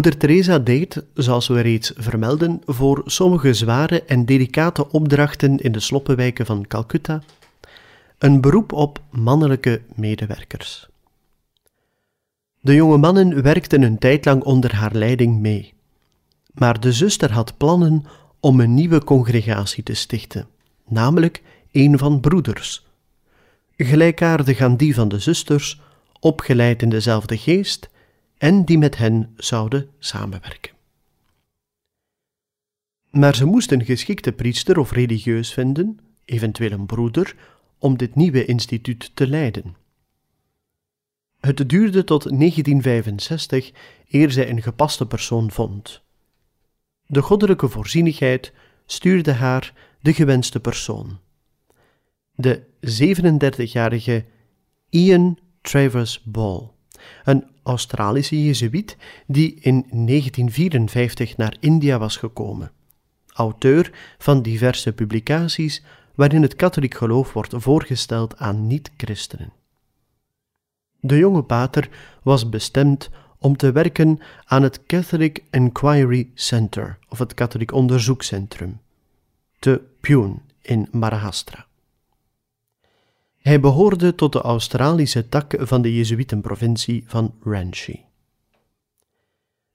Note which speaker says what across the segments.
Speaker 1: Moeder Teresa deed, zoals we reeds vermelden, voor sommige zware en delicate opdrachten in de sloppenwijken van Calcutta een beroep op mannelijke medewerkers. De jonge mannen werkten een tijd lang onder haar leiding mee, maar de zuster had plannen om een nieuwe congregatie te stichten, namelijk een van broeders, gelijkaardig aan die van de zusters, opgeleid in dezelfde geest en die met hen zouden samenwerken. Maar ze moesten een geschikte priester of religieus vinden, eventueel een broeder, om dit nieuwe instituut te leiden. Het duurde tot 1965 eer zij een gepaste persoon vond. De goddelijke voorzienigheid stuurde haar de gewenste persoon. De 37-jarige Ian Travers Ball, een Australische Jezuïet die in 1954 naar India was gekomen. Auteur van diverse publicaties waarin het katholiek geloof wordt voorgesteld aan niet-christenen. De jonge pater was bestemd om te werken aan het Catholic Enquiry Center, of het Katholiek Onderzoekscentrum, te Pune in Maharashtra. Hij behoorde tot de Australische tak van de Jezuïtenprovincie van Ranchi.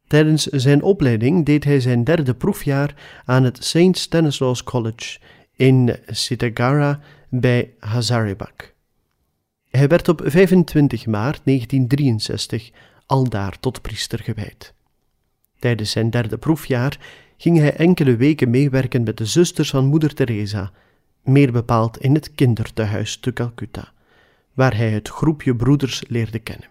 Speaker 1: Tijdens zijn opleiding deed hij zijn derde proefjaar aan het St. Stanislaus College in Sitagara bij Hazaribagh. Hij werd op 25 maart 1963 aldaar tot priester gewijd. Tijdens zijn derde proefjaar ging hij enkele weken meewerken met de zusters van Moeder Teresa meer bepaald in het kindertehuis te Calcutta, waar hij het groepje broeders leerde kennen.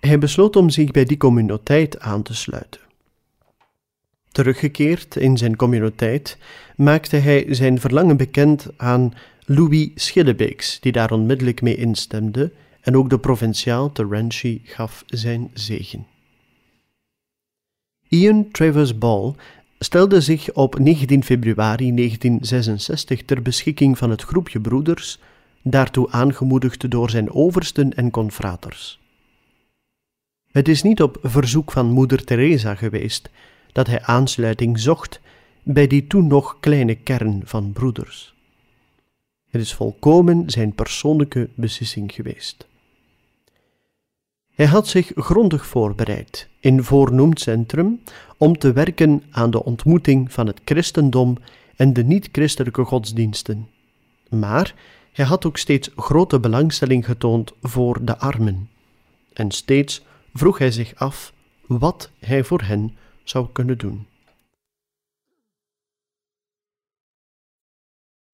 Speaker 1: Hij besloot om zich bij die communiteit aan te sluiten. Teruggekeerd in zijn communiteit maakte hij zijn verlangen bekend aan Louis Schillebeeks, die daar onmiddellijk mee instemde, en ook de provinciaal te gaf zijn zegen. Ian Travers Ball stelde zich op 19 februari 1966 ter beschikking van het groepje broeders, daartoe aangemoedigd door zijn oversten en confraters. Het is niet op verzoek van moeder Teresa geweest dat hij aansluiting zocht bij die toen nog kleine kern van broeders. Het is volkomen zijn persoonlijke beslissing geweest. Hij had zich grondig voorbereid in voornoemd centrum om te werken aan de ontmoeting van het christendom en de niet-christelijke godsdiensten. Maar hij had ook steeds grote belangstelling getoond voor de armen. En steeds vroeg hij zich af wat hij voor hen zou kunnen doen.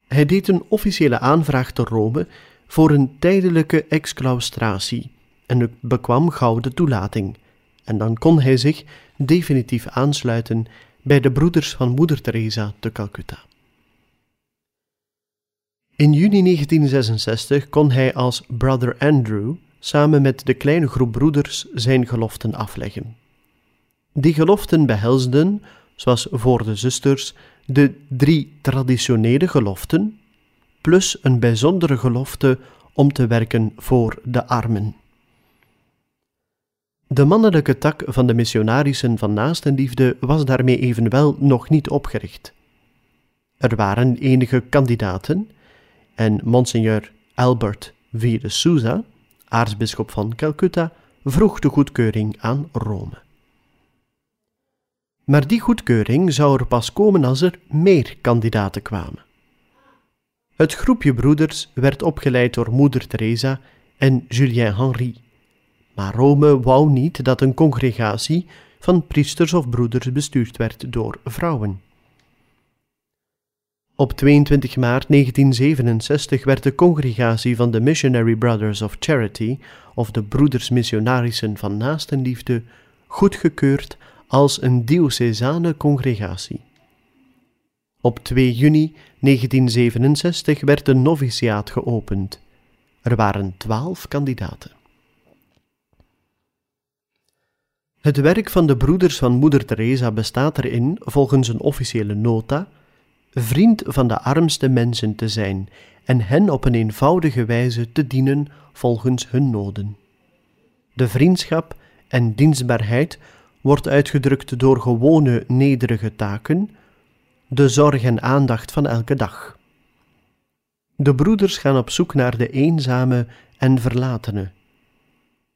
Speaker 1: Hij deed een officiële aanvraag te Rome voor een tijdelijke exclaustratie en bekwam gauw de toelating. En dan kon hij zich definitief aansluiten bij de broeders van Moeder Teresa te Calcutta. In juni 1966 kon hij als Brother Andrew samen met de kleine groep broeders zijn geloften afleggen. Die geloften behelsden, zoals voor de zusters, de drie traditionele geloften, plus een bijzondere gelofte om te werken voor de armen. De mannelijke tak van de missionarissen van naastenliefde was daarmee evenwel nog niet opgericht. Er waren enige kandidaten en Monseigneur Albert V. de Souza, aartsbisschop van Calcutta, vroeg de goedkeuring aan Rome. Maar die goedkeuring zou er pas komen als er meer kandidaten kwamen. Het groepje broeders werd opgeleid door moeder Teresa en Julien Henry maar Rome wou niet dat een congregatie van priesters of broeders bestuurd werd door vrouwen. Op 22 maart 1967 werd de congregatie van de Missionary Brothers of Charity, of de Broeders Missionarissen van Naastenliefde, goedgekeurd als een diocesane congregatie. Op 2 juni 1967 werd de noviciaat geopend. Er waren twaalf kandidaten. Het werk van de broeders van Moeder Teresa bestaat erin, volgens een officiële nota, vriend van de armste mensen te zijn en hen op een eenvoudige wijze te dienen volgens hun noden. De vriendschap en dienstbaarheid wordt uitgedrukt door gewone nederige taken, de zorg en aandacht van elke dag. De broeders gaan op zoek naar de eenzame en verlatene.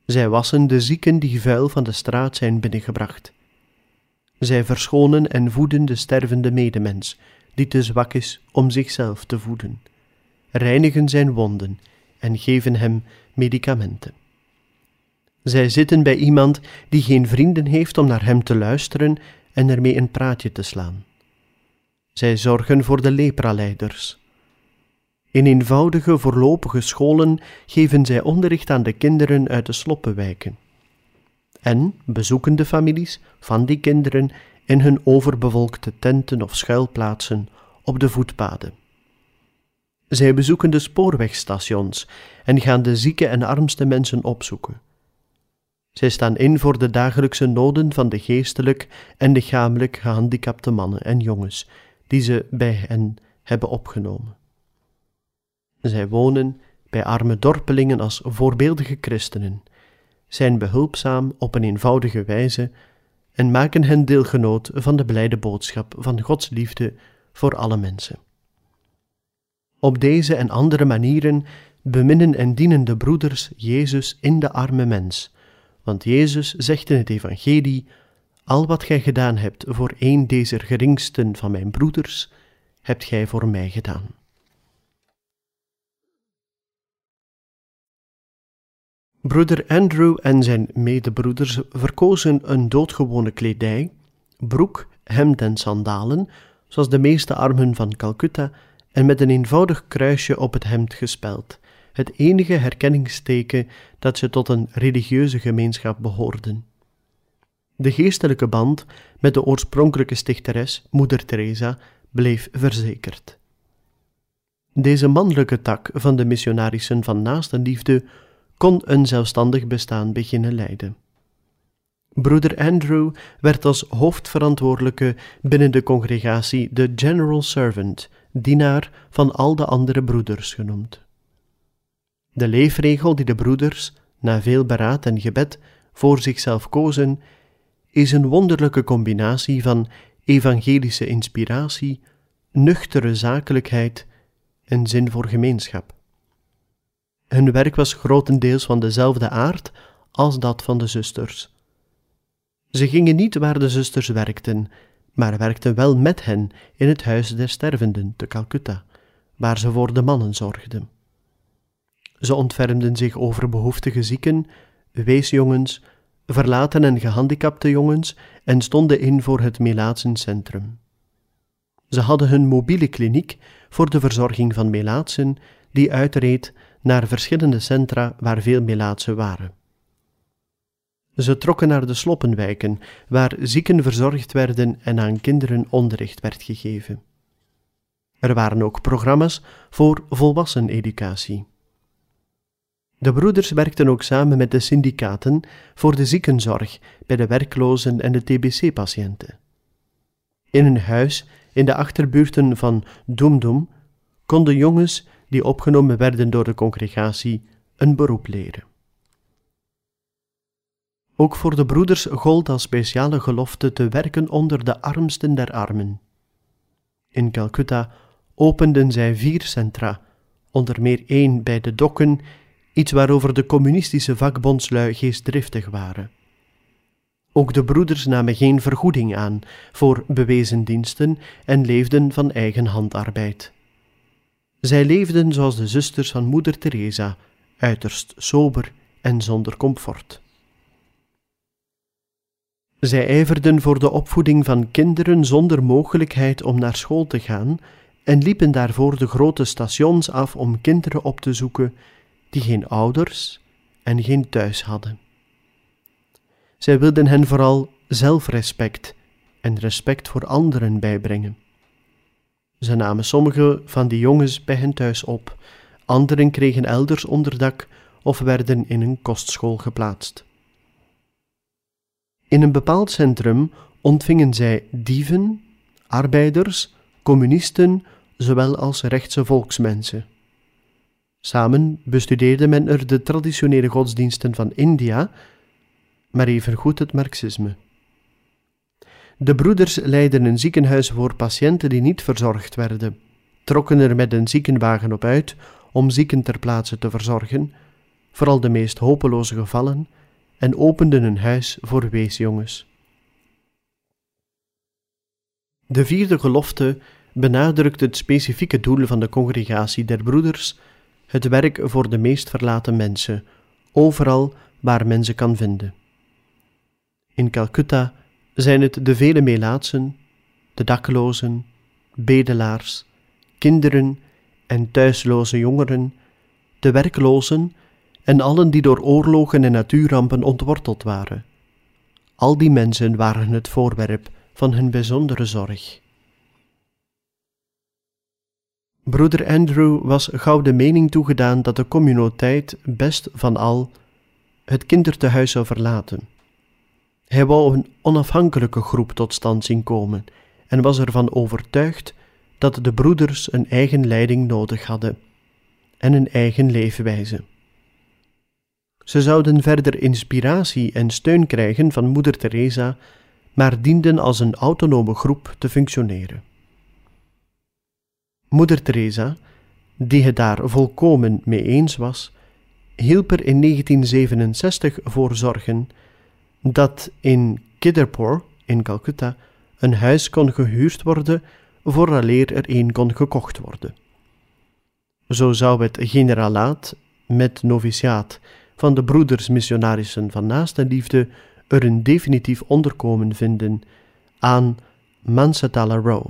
Speaker 1: Zij wassen de zieken die vuil van de straat zijn binnengebracht. Zij verschonen en voeden de stervende medemens, die te zwak is om zichzelf te voeden, reinigen zijn wonden en geven hem medicamenten. Zij zitten bij iemand die geen vrienden heeft om naar hem te luisteren en ermee een praatje te slaan. Zij zorgen voor de lepraleiders. In eenvoudige voorlopige scholen geven zij onderricht aan de kinderen uit de sloppenwijken. En bezoeken de families van die kinderen in hun overbevolkte tenten of schuilplaatsen op de voetpaden. Zij bezoeken de spoorwegstations en gaan de zieke en armste mensen opzoeken. Zij staan in voor de dagelijkse noden van de geestelijk en lichamelijk gehandicapte mannen en jongens die ze bij hen hebben opgenomen. Zij wonen bij arme dorpelingen als voorbeeldige christenen, zijn behulpzaam op een eenvoudige wijze en maken hen deelgenoot van de blijde boodschap van Gods liefde voor alle mensen. Op deze en andere manieren beminnen en dienen de broeders Jezus in de arme mens, want Jezus zegt in het Evangelie: Al wat gij gedaan hebt voor een deze geringsten van mijn broeders, hebt gij voor mij gedaan. Broeder Andrew en zijn medebroeders verkozen een doodgewone kledij, broek, hemd en sandalen, zoals de meeste armen van Calcutta, en met een eenvoudig kruisje op het hemd gespeld, het enige herkenningsteken dat ze tot een religieuze gemeenschap behoorden. De geestelijke band met de oorspronkelijke stichteres, Moeder Teresa, bleef verzekerd. Deze mannelijke tak van de missionarissen van naastenliefde kon een zelfstandig bestaan beginnen leiden. Broeder Andrew werd als hoofdverantwoordelijke binnen de congregatie de General Servant, dienaar van al de andere broeders genoemd. De leefregel die de broeders, na veel beraad en gebed, voor zichzelf kozen, is een wonderlijke combinatie van evangelische inspiratie, nuchtere zakelijkheid en zin voor gemeenschap. Hun werk was grotendeels van dezelfde aard als dat van de zusters. Ze gingen niet waar de zusters werkten, maar werkten wel met hen in het huis der stervenden te Calcutta, waar ze voor de mannen zorgden. Ze ontfermden zich over behoeftige zieken, weesjongens, verlaten en gehandicapte jongens en stonden in voor het Melaatsencentrum. Ze hadden hun mobiele kliniek voor de verzorging van Melaatsen, die uitreed naar verschillende centra waar veel Melaatsen waren. Ze trokken naar de sloppenwijken, waar zieken verzorgd werden en aan kinderen onderricht werd gegeven. Er waren ook programma's voor volwassen educatie. De broeders werkten ook samen met de syndicaten voor de ziekenzorg bij de werklozen en de TBC-patiënten. In een huis in de achterbuurten van Doemdoem konden jongens die opgenomen werden door de congregatie een beroep leren. Ook voor de broeders gold als speciale gelofte te werken onder de armsten der armen. In Calcutta openden zij vier centra, onder meer één bij de dokken, iets waarover de communistische vakbondslui geestdriftig waren. Ook de broeders namen geen vergoeding aan voor bewezen diensten en leefden van eigen handarbeid. Zij leefden zoals de zusters van Moeder Teresa, uiterst sober en zonder comfort. Zij ijverden voor de opvoeding van kinderen zonder mogelijkheid om naar school te gaan en liepen daarvoor de grote stations af om kinderen op te zoeken die geen ouders en geen thuis hadden. Zij wilden hen vooral zelfrespect en respect voor anderen bijbrengen. Ze namen sommige van die jongens bij hen thuis op, anderen kregen elders onderdak of werden in een kostschool geplaatst. In een bepaald centrum ontvingen zij dieven, arbeiders, communisten, zowel als rechtse volksmensen. Samen bestudeerde men er de traditionele godsdiensten van India, maar evengoed het marxisme. De broeders leidden een ziekenhuis voor patiënten die niet verzorgd werden, trokken er met een ziekenwagen op uit om zieken ter plaatse te verzorgen, vooral de meest hopeloze gevallen, en openden een huis voor weesjongens. De vierde gelofte benadrukt het specifieke doel van de congregatie der broeders, het werk voor de meest verlaten mensen, overal waar men ze kan vinden. In Calcutta zijn het de vele melaatsen, de daklozen, bedelaars, kinderen en thuisloze jongeren, de werklozen en allen die door oorlogen en natuurrampen ontworteld waren. Al die mensen waren het voorwerp van hun bijzondere zorg. Broeder Andrew was gauw de mening toegedaan dat de communiteit best van al het kindertehuis zou verlaten. Hij wou een onafhankelijke groep tot stand zien komen en was ervan overtuigd dat de broeders een eigen leiding nodig hadden en een eigen leefwijze. Ze zouden verder inspiratie en steun krijgen van Moeder Teresa, maar dienden als een autonome groep te functioneren. Moeder Teresa, die het daar volkomen mee eens was, hielp er in 1967 voor zorgen dat in Kidderpore in Calcutta een huis kon gehuurd worden vooraleer er een kon gekocht worden. Zo zou het generalaat met noviciaat van de broeders missionarissen van naaste liefde er een definitief onderkomen vinden aan Mansatala Row.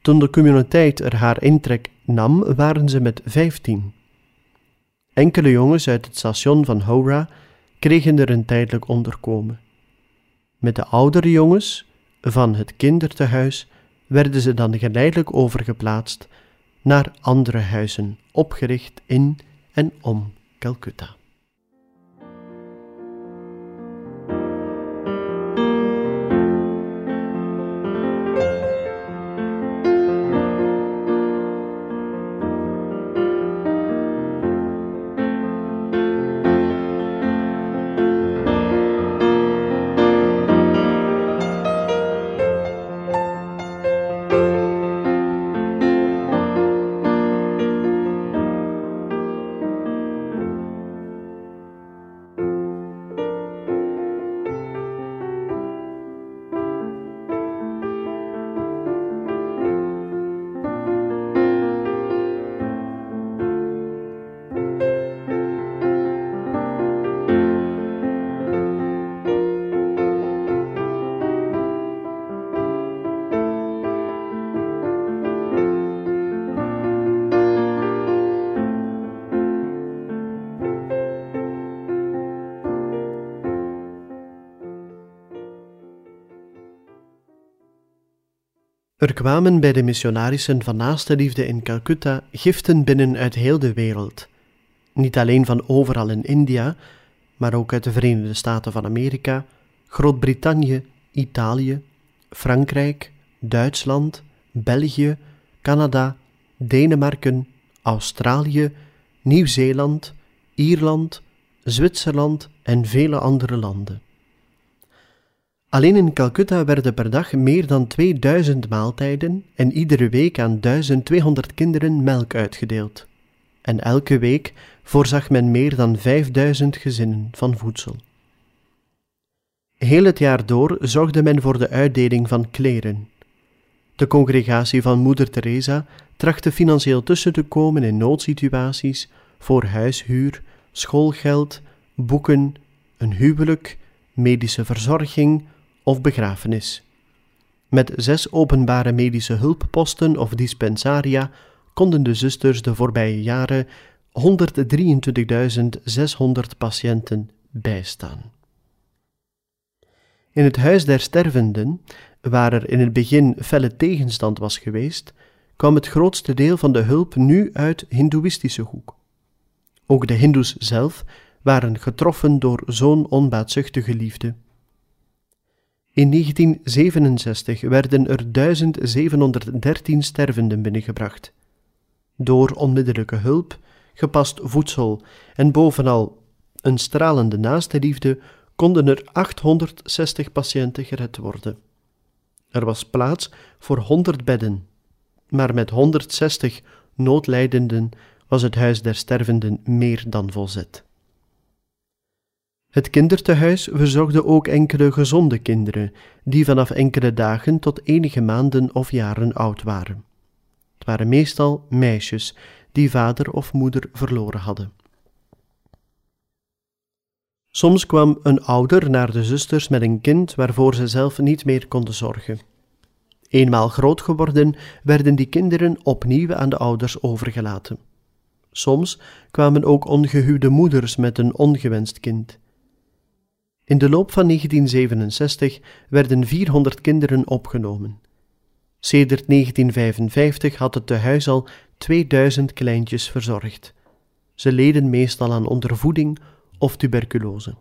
Speaker 1: Toen de communiteit er haar intrek nam, waren ze met vijftien. Enkele jongens uit het station van Howrah kregen er een tijdelijk onderkomen. Met de oudere jongens van het kindertehuis werden ze dan geleidelijk overgeplaatst naar andere huizen, opgericht in en om Calcutta. Er kwamen bij de missionarissen van naaste liefde in Calcutta giften binnen uit heel de wereld. Niet alleen van overal in India, maar ook uit de Verenigde Staten van Amerika, Groot-Brittannië, Italië, Frankrijk, Duitsland, België, Canada, Denemarken, Australië, Nieuw-Zeeland, Ierland, Zwitserland en vele andere landen. Alleen in Calcutta werden per dag meer dan 2000 maaltijden en iedere week aan 1200 kinderen melk uitgedeeld. En elke week voorzag men meer dan 5000 gezinnen van voedsel. Heel het jaar door zorgde men voor de uitdeling van kleren. De congregatie van Moeder Teresa trachtte financieel tussen te komen in noodsituaties voor huishuur, schoolgeld, boeken, een huwelijk, medische verzorging, of begrafenis. Met zes openbare medische hulpposten of dispensaria konden de zusters de voorbije jaren 123.600 patiënten bijstaan. In het Huis der Stervenden, waar er in het begin felle tegenstand was geweest, kwam het grootste deel van de hulp nu uit Hindoeïstische hoek. Ook de Hindoes zelf waren getroffen door zo'n onbaatzuchtige liefde. In 1967 werden er 1713 stervenden binnengebracht. Door onmiddellijke hulp, gepast voedsel en bovenal een stralende naastenliefde konden er 860 patiënten gered worden. Er was plaats voor 100 bedden, maar met 160 noodlijdenden was het huis der stervenden meer dan volzet. Het kindertehuis verzorgde ook enkele gezonde kinderen, die vanaf enkele dagen tot enige maanden of jaren oud waren. Het waren meestal meisjes die vader of moeder verloren hadden. Soms kwam een ouder naar de zusters met een kind waarvoor ze zelf niet meer konden zorgen. Eenmaal groot geworden, werden die kinderen opnieuw aan de ouders overgelaten. Soms kwamen ook ongehuwde moeders met een ongewenst kind. In de loop van 1967 werden 400 kinderen opgenomen. Sedert 1955 had het tehuis al 2000 kleintjes verzorgd. Ze leden meestal aan ondervoeding of tuberculose.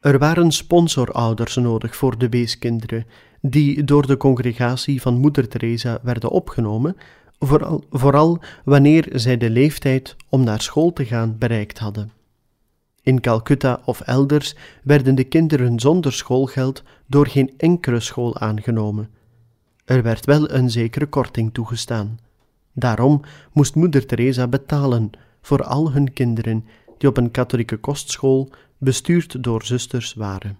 Speaker 1: Er waren sponsorouders nodig voor de weeskinderen, die door de congregatie van Moeder Teresa werden opgenomen, vooral, vooral wanneer zij de leeftijd om naar school te gaan bereikt hadden. In Calcutta of elders werden de kinderen zonder schoolgeld door geen enkele school aangenomen. Er werd wel een zekere korting toegestaan. Daarom moest Moeder Teresa betalen voor al hun kinderen die op een katholieke kostschool, bestuurd door zusters, waren.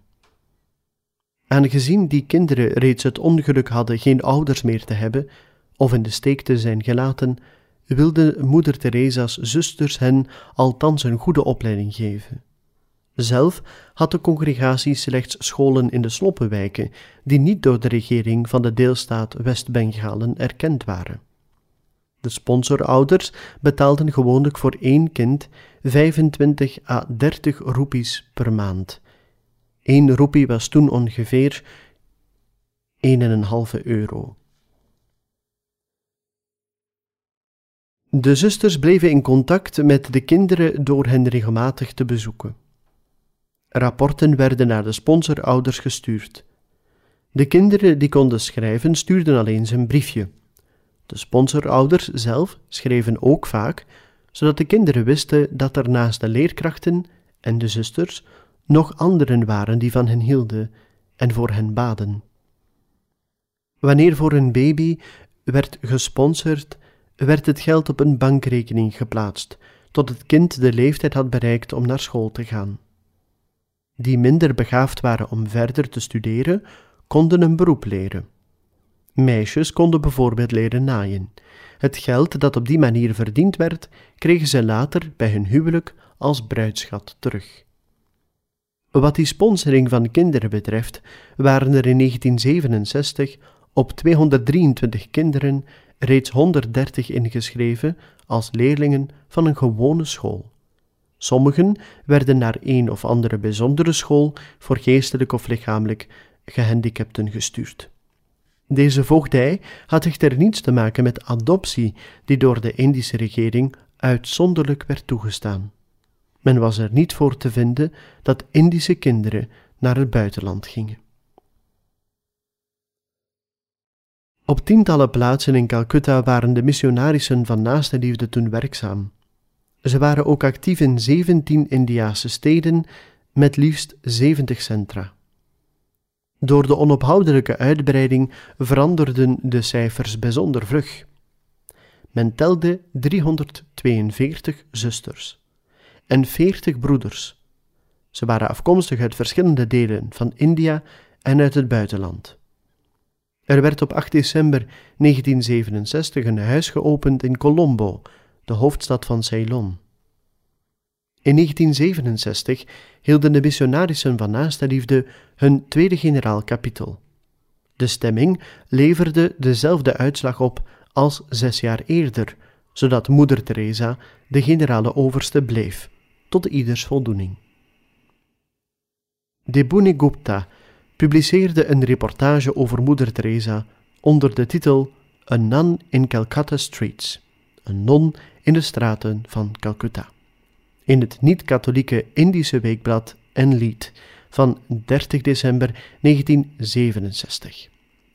Speaker 1: Aangezien die kinderen reeds het ongeluk hadden geen ouders meer te hebben of in de steek te zijn gelaten, wilde moeder Theresa's zusters hen althans een goede opleiding geven. Zelf had de congregatie slechts scholen in de sloppenwijken, die niet door de regering van de deelstaat West-Bengalen erkend waren. De sponsorouders betaalden gewoonlijk voor één kind 25 à 30 roepies per maand. Eén roepie was toen ongeveer 1,5 euro. De zusters bleven in contact met de kinderen door hen regelmatig te bezoeken. Rapporten werden naar de sponsorouders gestuurd. De kinderen die konden schrijven stuurden alleen een briefje. De sponsorouders zelf schreven ook vaak, zodat de kinderen wisten dat er naast de leerkrachten en de zusters nog anderen waren die van hen hielden en voor hen baden. Wanneer voor een baby werd gesponsord, werd het geld op een bankrekening geplaatst, tot het kind de leeftijd had bereikt om naar school te gaan. Die minder begaafd waren om verder te studeren, konden een beroep leren. Meisjes konden bijvoorbeeld leren naaien. Het geld dat op die manier verdiend werd, kregen ze later bij hun huwelijk als bruidschat terug. Wat die sponsoring van kinderen betreft, waren er in 1967 op 223 kinderen reeds 130 ingeschreven als leerlingen van een gewone school. Sommigen werden naar een of andere bijzondere school voor geestelijk of lichamelijk gehandicapten gestuurd. Deze voogdij had echter niets te maken met adoptie, die door de Indische regering uitzonderlijk werd toegestaan. Men was er niet voor te vinden dat Indische kinderen naar het buitenland gingen. Op tientallen plaatsen in Calcutta waren de missionarissen van naaste liefde toen werkzaam. Ze waren ook actief in 17 Indiase steden met liefst 70 centra. Door de onophoudelijke uitbreiding veranderden de cijfers bijzonder vlug. Men telde 342 zusters en 40 broeders. Ze waren afkomstig uit verschillende delen van India en uit het buitenland. Er werd op 8 december 1967 een huis geopend in Colombo, de hoofdstad van Ceylon. In 1967 hielden de missionarissen van Naaste Liefde hun tweede generaal kapitel. De stemming leverde dezelfde uitslag op als zes jaar eerder, zodat Moeder Teresa de generale overste bleef, tot ieders voldoening. Debuni Gupta publiceerde een reportage over Moeder Teresa onder de titel A Nun in Calcutta Streets, een non in de straten van Calcutta, in het niet-katholieke Indische weekblad Enlied van 30 december 1967.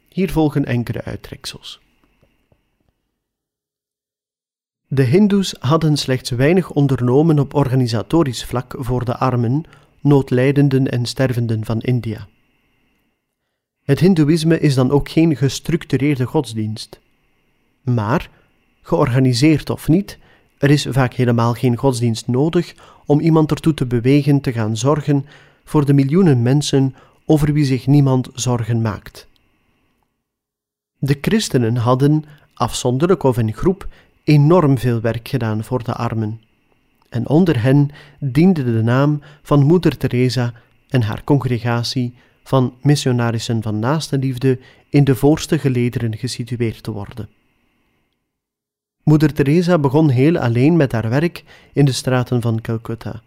Speaker 1: Hier volgen enkele uittreksels. De Hindoes hadden slechts weinig ondernomen op organisatorisch vlak voor de armen, noodlijdenden en stervenden van India. Het Hindoeïsme is dan ook geen gestructureerde godsdienst. Maar, georganiseerd of niet, er is vaak helemaal geen godsdienst nodig om iemand ertoe te bewegen te gaan zorgen voor de miljoenen mensen over wie zich niemand zorgen maakt. De christenen hadden, afzonderlijk of in groep, enorm veel werk gedaan voor de armen. En onder hen diende de naam van Moeder Teresa en haar congregatie van missionarissen van naaste liefde in de voorste gelederen gesitueerd te worden. Moeder Teresa begon heel alleen met haar werk in de straten van Calcutta,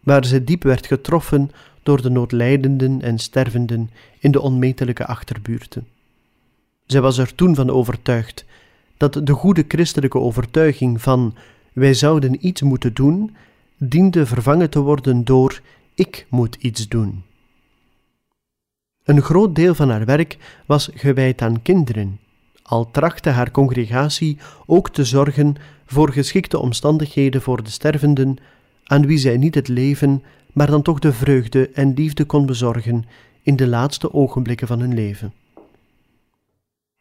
Speaker 1: waar ze diep werd getroffen door de noodlijdenden en stervenden in de onmetelijke achterbuurten. Zij was er toen van overtuigd dat de goede christelijke overtuiging van wij zouden iets moeten doen, diende vervangen te worden door ik moet iets doen. Een groot deel van haar werk was gewijd aan kinderen, al trachtte haar congregatie ook te zorgen voor geschikte omstandigheden voor de stervenden, aan wie zij niet het leven, maar dan toch de vreugde en liefde kon bezorgen in de laatste ogenblikken van hun leven.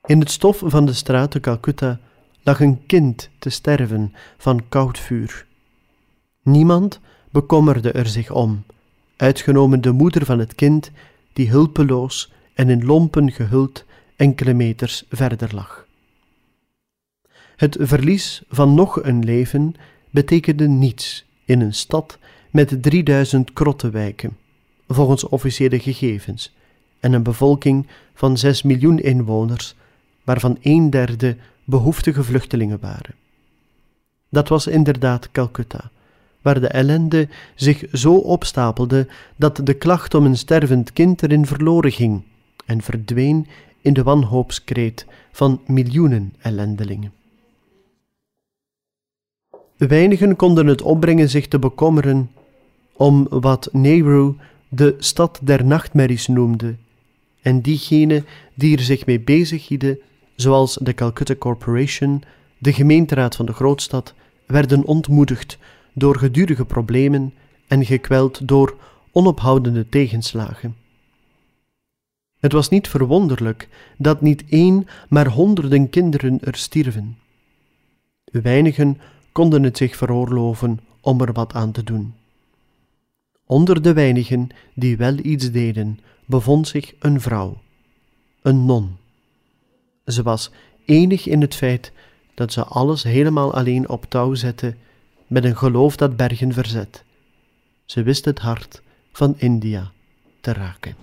Speaker 1: In het stof van de straten Calcutta lag een kind te sterven van koud vuur. Niemand bekommerde er zich om, uitgenomen de moeder van het kind, die hulpeloos en in lompen gehuld enkele meters verder lag. Het verlies van nog een leven betekende niets in een stad met 3000 krottenwijken, volgens officiële gegevens, en een bevolking van 6 miljoen inwoners, waarvan een derde behoeftige vluchtelingen waren. Dat was inderdaad Calcutta, waar de ellende zich zo opstapelde dat de klacht om een stervend kind erin verloren ging en verdween in de wanhoopskreet van miljoenen ellendelingen. Weinigen konden het opbrengen zich te bekommeren om wat Nehru de stad der nachtmerries noemde, en diegenen die er zich mee bezighielden, zoals de Calcutta Corporation, de gemeenteraad van de grootstad, werden ontmoedigd door gedurige problemen en gekweld door onophoudende tegenslagen. Het was niet verwonderlijk dat niet één, maar honderden kinderen er stierven. Weinigen konden het zich veroorloven om er wat aan te doen. Onder de weinigen die wel iets deden, bevond zich een vrouw, een non. Ze was enig in het feit dat ze alles helemaal alleen op touw zette, met een geloof dat bergen verzet. Ze wist het hart van India te raken.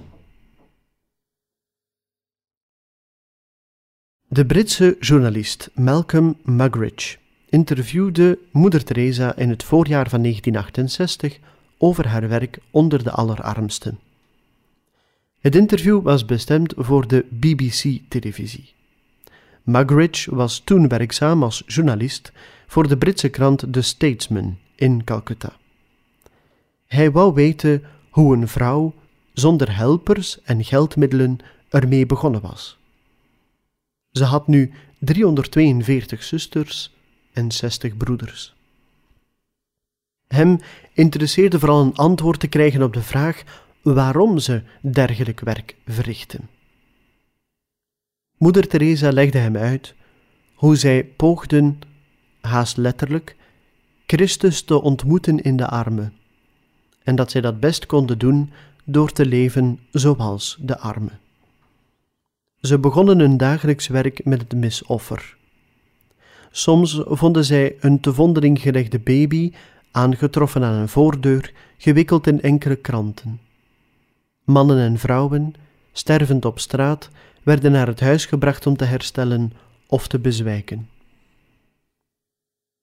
Speaker 1: De Britse journalist Malcolm Muggeridge interviewde Moeder Teresa in het voorjaar van 1968 over haar werk onder de allerarmsten. Het interview was bestemd voor de BBC-televisie. Muggeridge was toen werkzaam als journalist voor de Britse krant The Statesman in Calcutta. Hij wou weten hoe een vrouw zonder helpers en geldmiddelen ermee begonnen was. Ze had nu 342 zusters en 60 broeders. Hem interesseerde vooral een antwoord te krijgen op de vraag waarom ze dergelijk werk verrichten. Moeder Teresa legde hem uit hoe zij poogden, haast letterlijk, Christus te ontmoeten in de armen, en dat zij dat best konden doen door te leven zoals de armen. Ze begonnen hun dagelijks werk met het misoffer. Soms vonden zij een te vondering gelegde baby aangetroffen aan een voordeur, gewikkeld in enkele kranten. Mannen en vrouwen, stervend op straat, werden naar het huis gebracht om te herstellen of te bezwijken.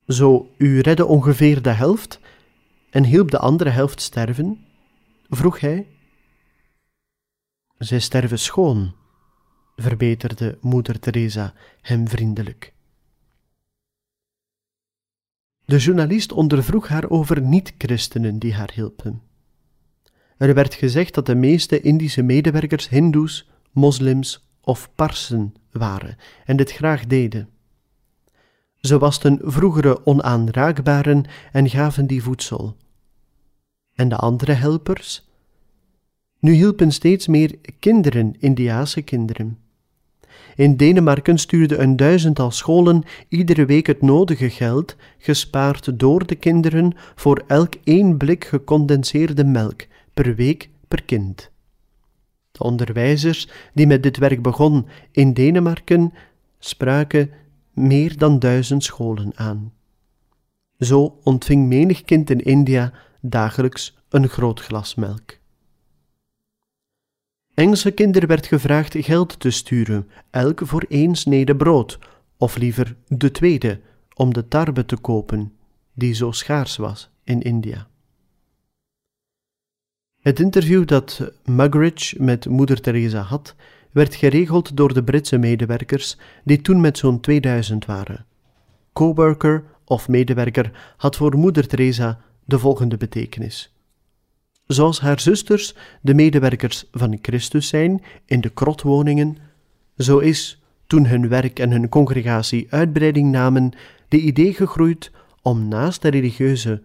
Speaker 1: Zo, u redde ongeveer de helft en hielp de andere helft sterven? vroeg hij. Zij sterven schoon, verbeterde moeder Teresa hem vriendelijk. De journalist ondervroeg haar over niet-christenen die haar hielpen. Er werd gezegd dat de meeste Indische medewerkers Hindoes, moslims of Parsen waren en dit graag deden. Ze wasten vroegere onaanraakbaren en gaven die voedsel. En de andere helpers? Nu hielpen steeds meer kinderen, Indiase kinderen. In Denemarken stuurde een duizendtal scholen iedere week het nodige geld, gespaard door de kinderen, voor elk één blik gecondenseerde melk per week per kind. De onderwijzers die met dit werk begon in Denemarken spraken meer dan duizend scholen aan. Zo ontving menig kind in India dagelijks een groot glas melk. Engelse kinderen werd gevraagd geld te sturen, elk voor één snede brood, of liever de tweede, om de tarwe te kopen, die zo schaars was in India. Het interview dat Muggeridge met moeder Teresa had, werd geregeld door de Britse medewerkers, die toen met zo'n 2000 waren. Coworker of medewerker had voor moeder Teresa de volgende betekenis. Zoals haar zusters de medewerkers van Christus zijn in de krotwoningen, zo is, toen hun werk en hun congregatie uitbreiding namen, de idee gegroeid om naast de religieuze,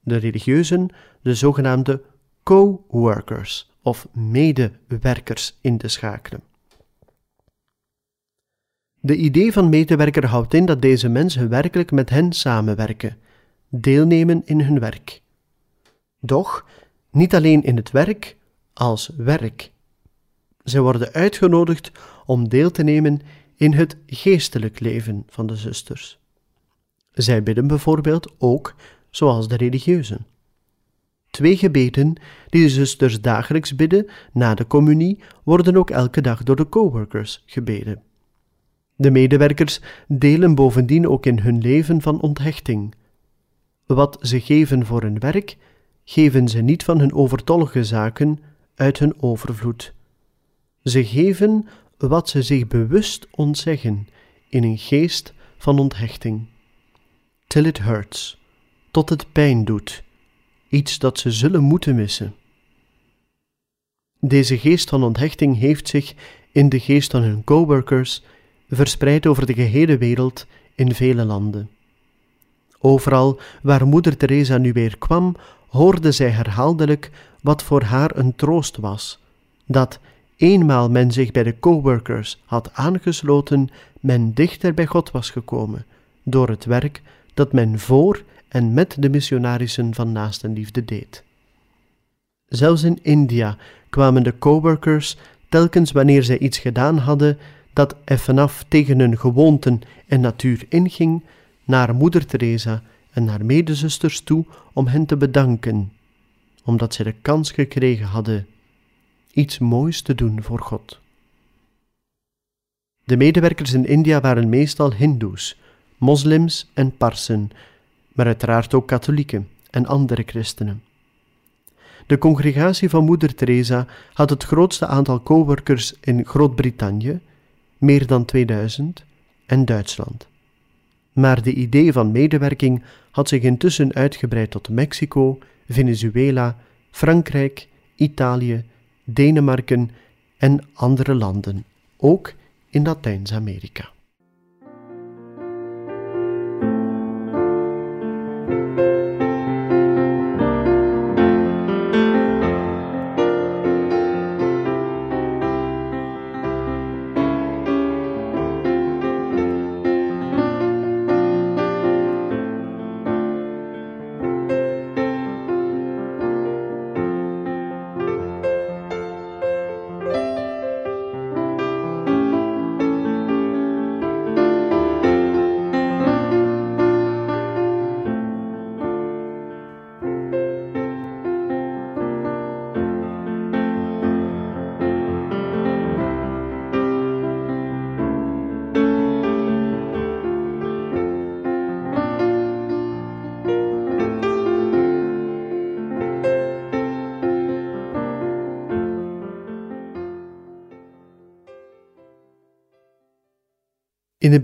Speaker 1: de religieuzen de zogenaamde co-workers of medewerkers in te schakelen. De idee van medewerker houdt in dat deze mensen werkelijk met hen samenwerken, deelnemen in hun werk. Doch niet alleen in het werk, als werk. Zij worden uitgenodigd om deel te nemen in het geestelijk leven van de zusters. Zij bidden bijvoorbeeld ook zoals de religieuzen. Twee gebeden die de zusters dagelijks bidden na de communie worden ook elke dag door de coworkers gebeden. De medewerkers delen bovendien ook in hun leven van onthechting. Wat ze geven voor hun werk, geven ze niet van hun overtollige zaken uit hun overvloed. Ze geven wat ze zich bewust ontzeggen in een geest van onthechting. Till it hurts, tot het pijn doet, iets dat ze zullen moeten missen. Deze geest van onthechting heeft zich in de geest van hun coworkers verspreid over de gehele wereld in vele landen. Overal waar moeder Teresa nu weer kwam, hoorde zij herhaaldelijk wat voor haar een troost was: dat eenmaal men zich bij de coworkers had aangesloten, men dichter bij God was gekomen door het werk dat men voor en met de missionarissen van naastenliefde deed. Zelfs in India kwamen de coworkers telkens wanneer zij iets gedaan hadden dat evenaf tegen hun gewoonten en natuur inging, naar moeder Teresa en haar medezusters toe om hen te bedanken, omdat zij de kans gekregen hadden iets moois te doen voor God. De medewerkers in India waren meestal Hindoes, moslims en Parsen, maar uiteraard ook katholieken en andere christenen. De congregatie van Moeder Teresa had het grootste aantal coworkers in Groot-Brittannië, meer dan 2000, en Duitsland. Maar de idee van medewerking had zich intussen uitgebreid tot Mexico, Venezuela, Frankrijk, Italië, Denemarken en andere landen, ook in Latijns-Amerika.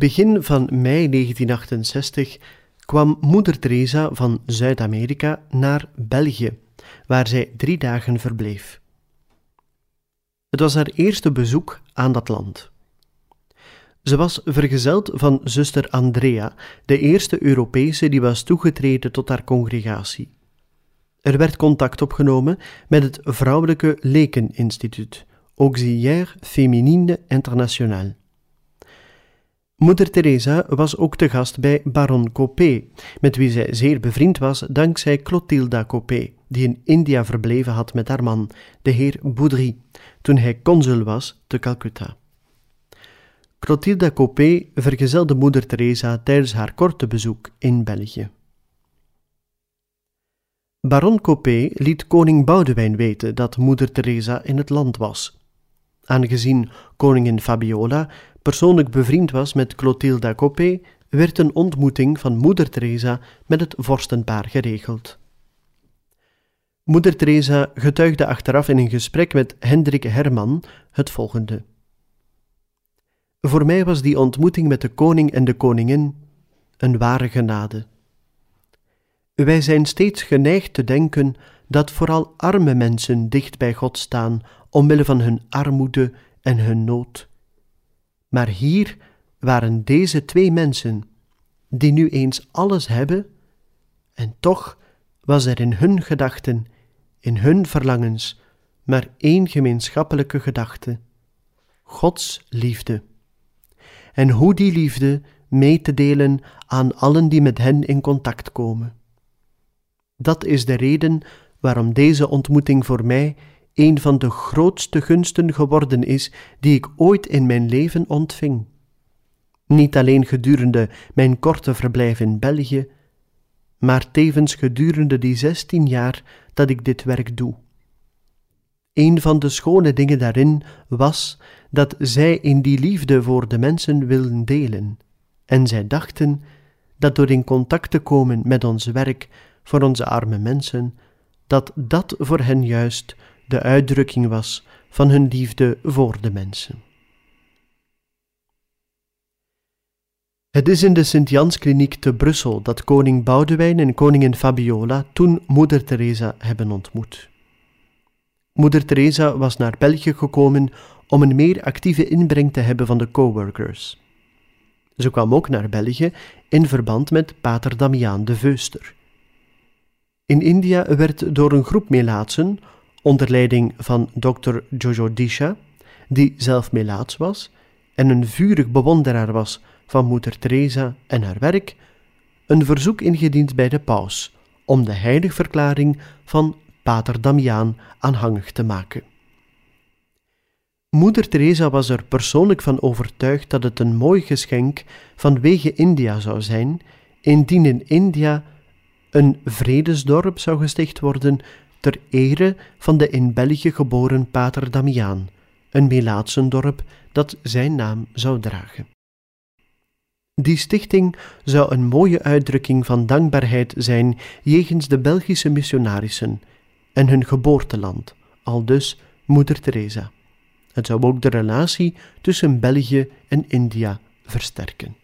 Speaker 1: Begin van mei 1968 kwam moeder Teresa van Zuid-Amerika naar België, waar zij drie dagen verbleef. Het was haar eerste bezoek aan dat land. Ze was vergezeld van zuster Andrea, de eerste Europese die was toegetreden tot haar congregatie. Er werd contact opgenomen met het Vrouwelijke Lekeninstituut, Auxiliaire Féminine International. Moeder Teresa was ook te gast bij baron Copé, met wie zij zeer bevriend was dankzij Clotilda Copé, die in India verbleven had met haar man, de heer Boudry, toen hij consul was te Calcutta. Clotilda Copé vergezelde moeder Teresa tijdens haar korte bezoek in België. Baron Copé liet koning Boudewijn weten dat moeder Teresa in het land was. Aangezien koningin Fabiola persoonlijk bevriend was met Clotilda Copé, werd een ontmoeting van moeder Teresa met het vorstenpaar geregeld. Moeder Teresa getuigde achteraf in een gesprek met Hendrik Herman het volgende. Voor mij was die ontmoeting met de koning en de koningin een ware genade. Wij zijn steeds geneigd te denken dat vooral arme mensen dicht bij God staan omwille van hun armoede en hun nood. Maar hier waren deze twee mensen, die nu eens alles hebben, en toch was er in hun gedachten, in hun verlangens, maar één gemeenschappelijke gedachte: Gods liefde. En hoe die liefde mee te delen aan allen die met hen in contact komen. Dat is de reden waarom deze ontmoeting voor mij een van de grootste gunsten geworden is die ik ooit in mijn leven ontving. Niet alleen gedurende mijn korte verblijf in België, maar tevens gedurende die zestien jaar dat ik dit werk doe. Een van de schone dingen daarin was dat zij in die liefde voor de mensen wilden delen, en zij dachten dat door in contact te komen met ons werk voor onze arme mensen, dat dat voor hen juist de uitdrukking was van hun liefde voor de mensen. Het is in de Sint-Janskliniek te Brussel dat koning Boudewijn en koningin Fabiola toen moeder Teresa hebben ontmoet. Moeder Teresa was naar België gekomen om een meer actieve inbreng te hebben van de coworkers. Ze kwam ook naar België in verband met pater Damiaan de Veuster. In India werd door een groep Melaatsen onder leiding van Dr. Jojo Disha, die zelf Melaats was en een vurig bewonderaar was van moeder Teresa en haar werk, een verzoek ingediend bij de paus om de heiligverklaring van pater Damiaan aanhangig te maken. Moeder Teresa was er persoonlijk van overtuigd dat het een mooi geschenk vanwege India zou zijn, indien in India een vredesdorp zou gesticht worden ter ere van de in België geboren pater Damiaan, een Melaatsendorp dat zijn naam zou dragen. Die stichting zou een mooie uitdrukking van dankbaarheid zijn jegens de Belgische missionarissen en hun geboorteland, aldus Moeder Teresa. Het zou ook de relatie tussen België en India versterken.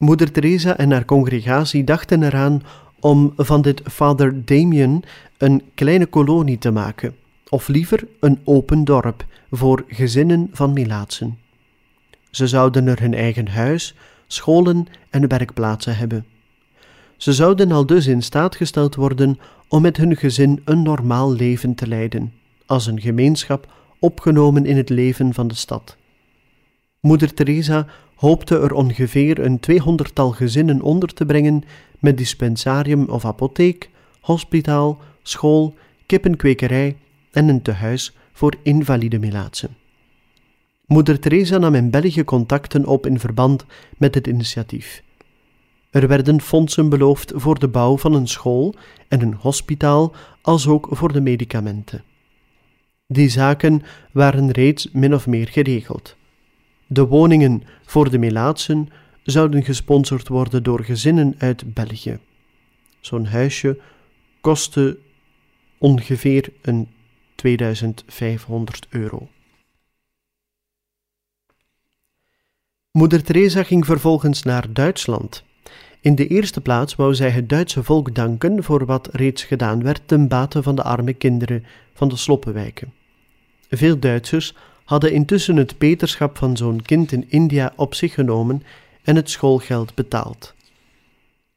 Speaker 1: Moeder Teresa en haar congregatie dachten eraan om van dit Father Damien een kleine kolonie te maken, of liever een open dorp voor gezinnen van Milaatsen. Ze zouden er hun eigen huis, scholen en werkplaatsen hebben. Ze zouden al dus in staat gesteld worden om met hun gezin een normaal leven te leiden, als een gemeenschap opgenomen in het leven van de stad. Moeder Teresa hoopte er ongeveer een tweehonderdtal gezinnen onder te brengen met dispensarium of apotheek, hospitaal, school, kippenkwekerij en een tehuis voor invalide melaatsen. Moeder Teresa nam in België contacten op in verband met het initiatief. Er werden fondsen beloofd voor de bouw van een school en een hospitaal, als ook voor de medicamenten. Die zaken waren reeds min of meer geregeld. De woningen voor de Melaatsen zouden gesponsord worden door gezinnen uit België. Zo'n huisje kostte ongeveer een 2500 euro. Moeder Teresa ging vervolgens naar Duitsland. In de eerste plaats wou zij het Duitse volk danken voor wat reeds gedaan werd ten bate van de arme kinderen van de sloppenwijken. Veel Duitsers hadden intussen het peterschap van zo'n kind in India op zich genomen en het schoolgeld betaald.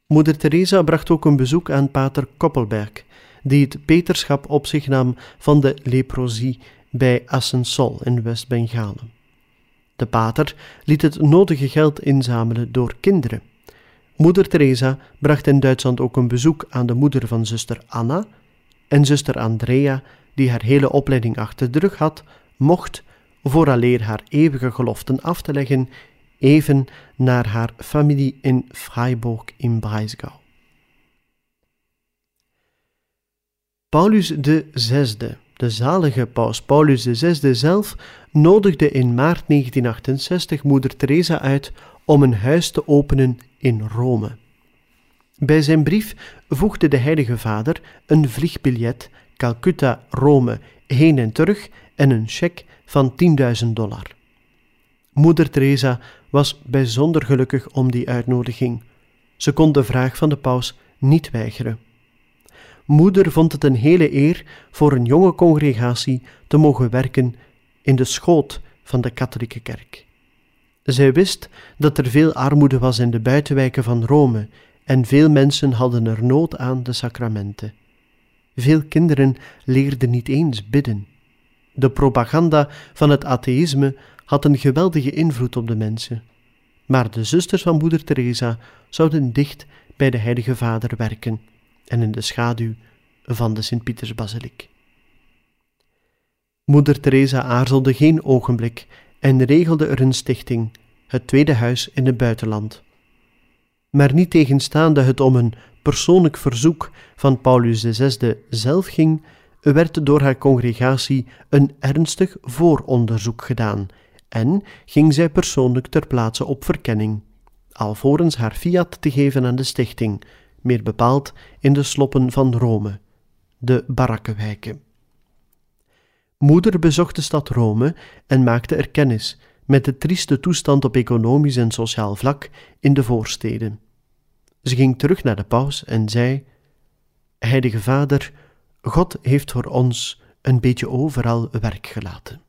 Speaker 1: Moeder Teresa bracht ook een bezoek aan pater Koppelberg, die het peterschap op zich nam van de leprosie bij Asansol in West-Bengalen. De pater liet het nodige geld inzamelen door kinderen. Moeder Teresa bracht in Duitsland ook een bezoek aan de moeder van zuster Anna en zuster Andrea, die haar hele opleiding achter de rug had, mocht, vooraleer haar eeuwige geloften af te leggen, even naar haar familie in Freiburg in Breisgau. Paulus VI, de zalige paus Paulus VI zelf, nodigde in maart 1968 moeder Teresa uit om een huis te openen in Rome. Bij zijn brief voegde de Heilige Vader een vliegbiljet Calcutta-Rome heen en terug en een cheque van 10.000 dollar. Moeder Teresa was bijzonder gelukkig om die uitnodiging. Ze kon de vraag van de paus niet weigeren. Moeder vond het een hele eer voor een jonge congregatie te mogen werken in de schoot van de katholieke kerk. Zij wist dat er veel armoede was in de buitenwijken van Rome en veel mensen hadden er nood aan de sacramenten. Veel kinderen leerden niet eens bidden. De propaganda van het atheïsme had een geweldige invloed op de mensen. Maar de zusters van moeder Teresa zouden dicht bij de Heilige Vader werken en in de schaduw van de Sint-Pietersbasiliek. Moeder Teresa aarzelde geen ogenblik en regelde er een stichting, het tweede huis in het buitenland. Maar niet tegenstaande het om een persoonlijk verzoek van Paulus VI zelf ging, werd door haar congregatie een ernstig vooronderzoek gedaan en ging zij persoonlijk ter plaatse op verkenning, alvorens haar fiat te geven aan de stichting, meer bepaald in de sloppen van Rome, de barakkenwijken. Moeder bezocht de stad Rome en maakte er kennis met de trieste toestand op economisch en sociaal vlak in de voorsteden. Ze ging terug naar de paus en zei: Heilige Vader, God heeft voor ons een beetje overal werk gelaten.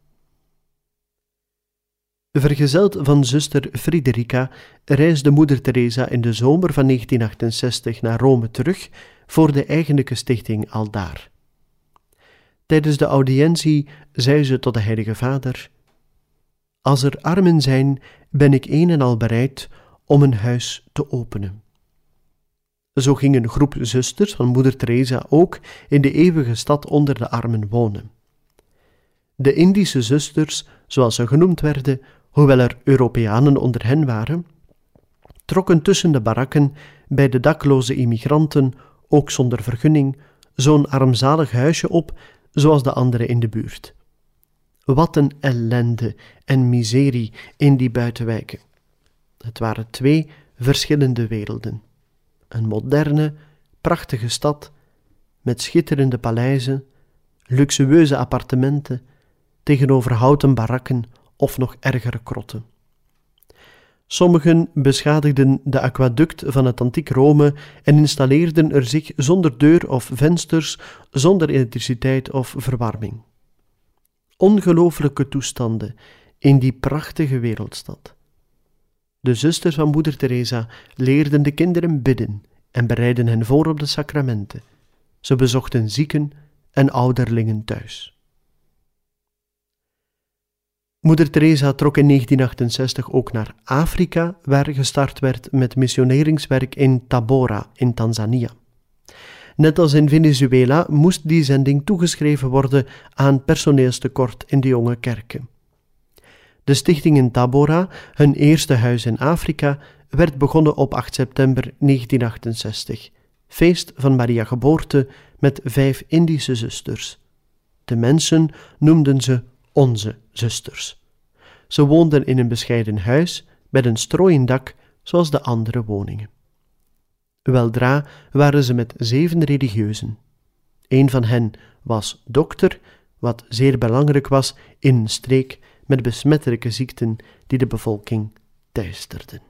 Speaker 1: Vergezeld van zuster Friderica reisde moeder Teresa in de zomer van 1968 naar Rome terug voor de eigenlijke stichting aldaar. Tijdens de audiëntie zei ze tot de Heilige Vader: Als er armen zijn, ben ik een en al bereid om een huis te openen. Zo ging een groep zusters van moeder Teresa ook in de eeuwige stad onder de armen wonen. De Indische zusters, zoals ze genoemd werden, hoewel er Europeanen onder hen waren, trokken tussen de barakken bij de dakloze immigranten, ook zonder vergunning, zo'n armzalig huisje op zoals de anderen in de buurt. Wat een ellende en miserie in die buitenwijken. Het waren twee verschillende werelden. Een moderne, prachtige stad met schitterende paleizen, luxueuze appartementen tegenover houten barakken of nog ergere krotten. Sommigen beschadigden de aquaduct van het antiek Rome en installeerden er zich zonder deur of vensters, zonder elektriciteit of verwarming. Ongelooflijke toestanden in die prachtige wereldstad. De zusters van moeder Teresa leerden de kinderen bidden en bereidden hen voor op de sacramenten. Ze bezochten zieken en ouderlingen thuis. Moeder Teresa trok in 1968 ook naar Afrika, waar gestart werd met missioneringswerk in Tabora in Tanzania. Net als in Venezuela moest die zending toegeschreven worden aan personeelstekort in de jonge kerken. De stichting in Tabora, hun eerste huis in Afrika, werd begonnen op 8 september 1968, feest van Maria Geboorte met vijf Indische zusters. De mensen noemden ze onze zusters. Ze woonden in een bescheiden huis met een strooien dak, zoals de andere woningen. Weldra waren ze met zeven religieuzen. Een van hen was dokter, wat zeer belangrijk was in een streek met besmettelijke ziekten die de bevolking teisterden.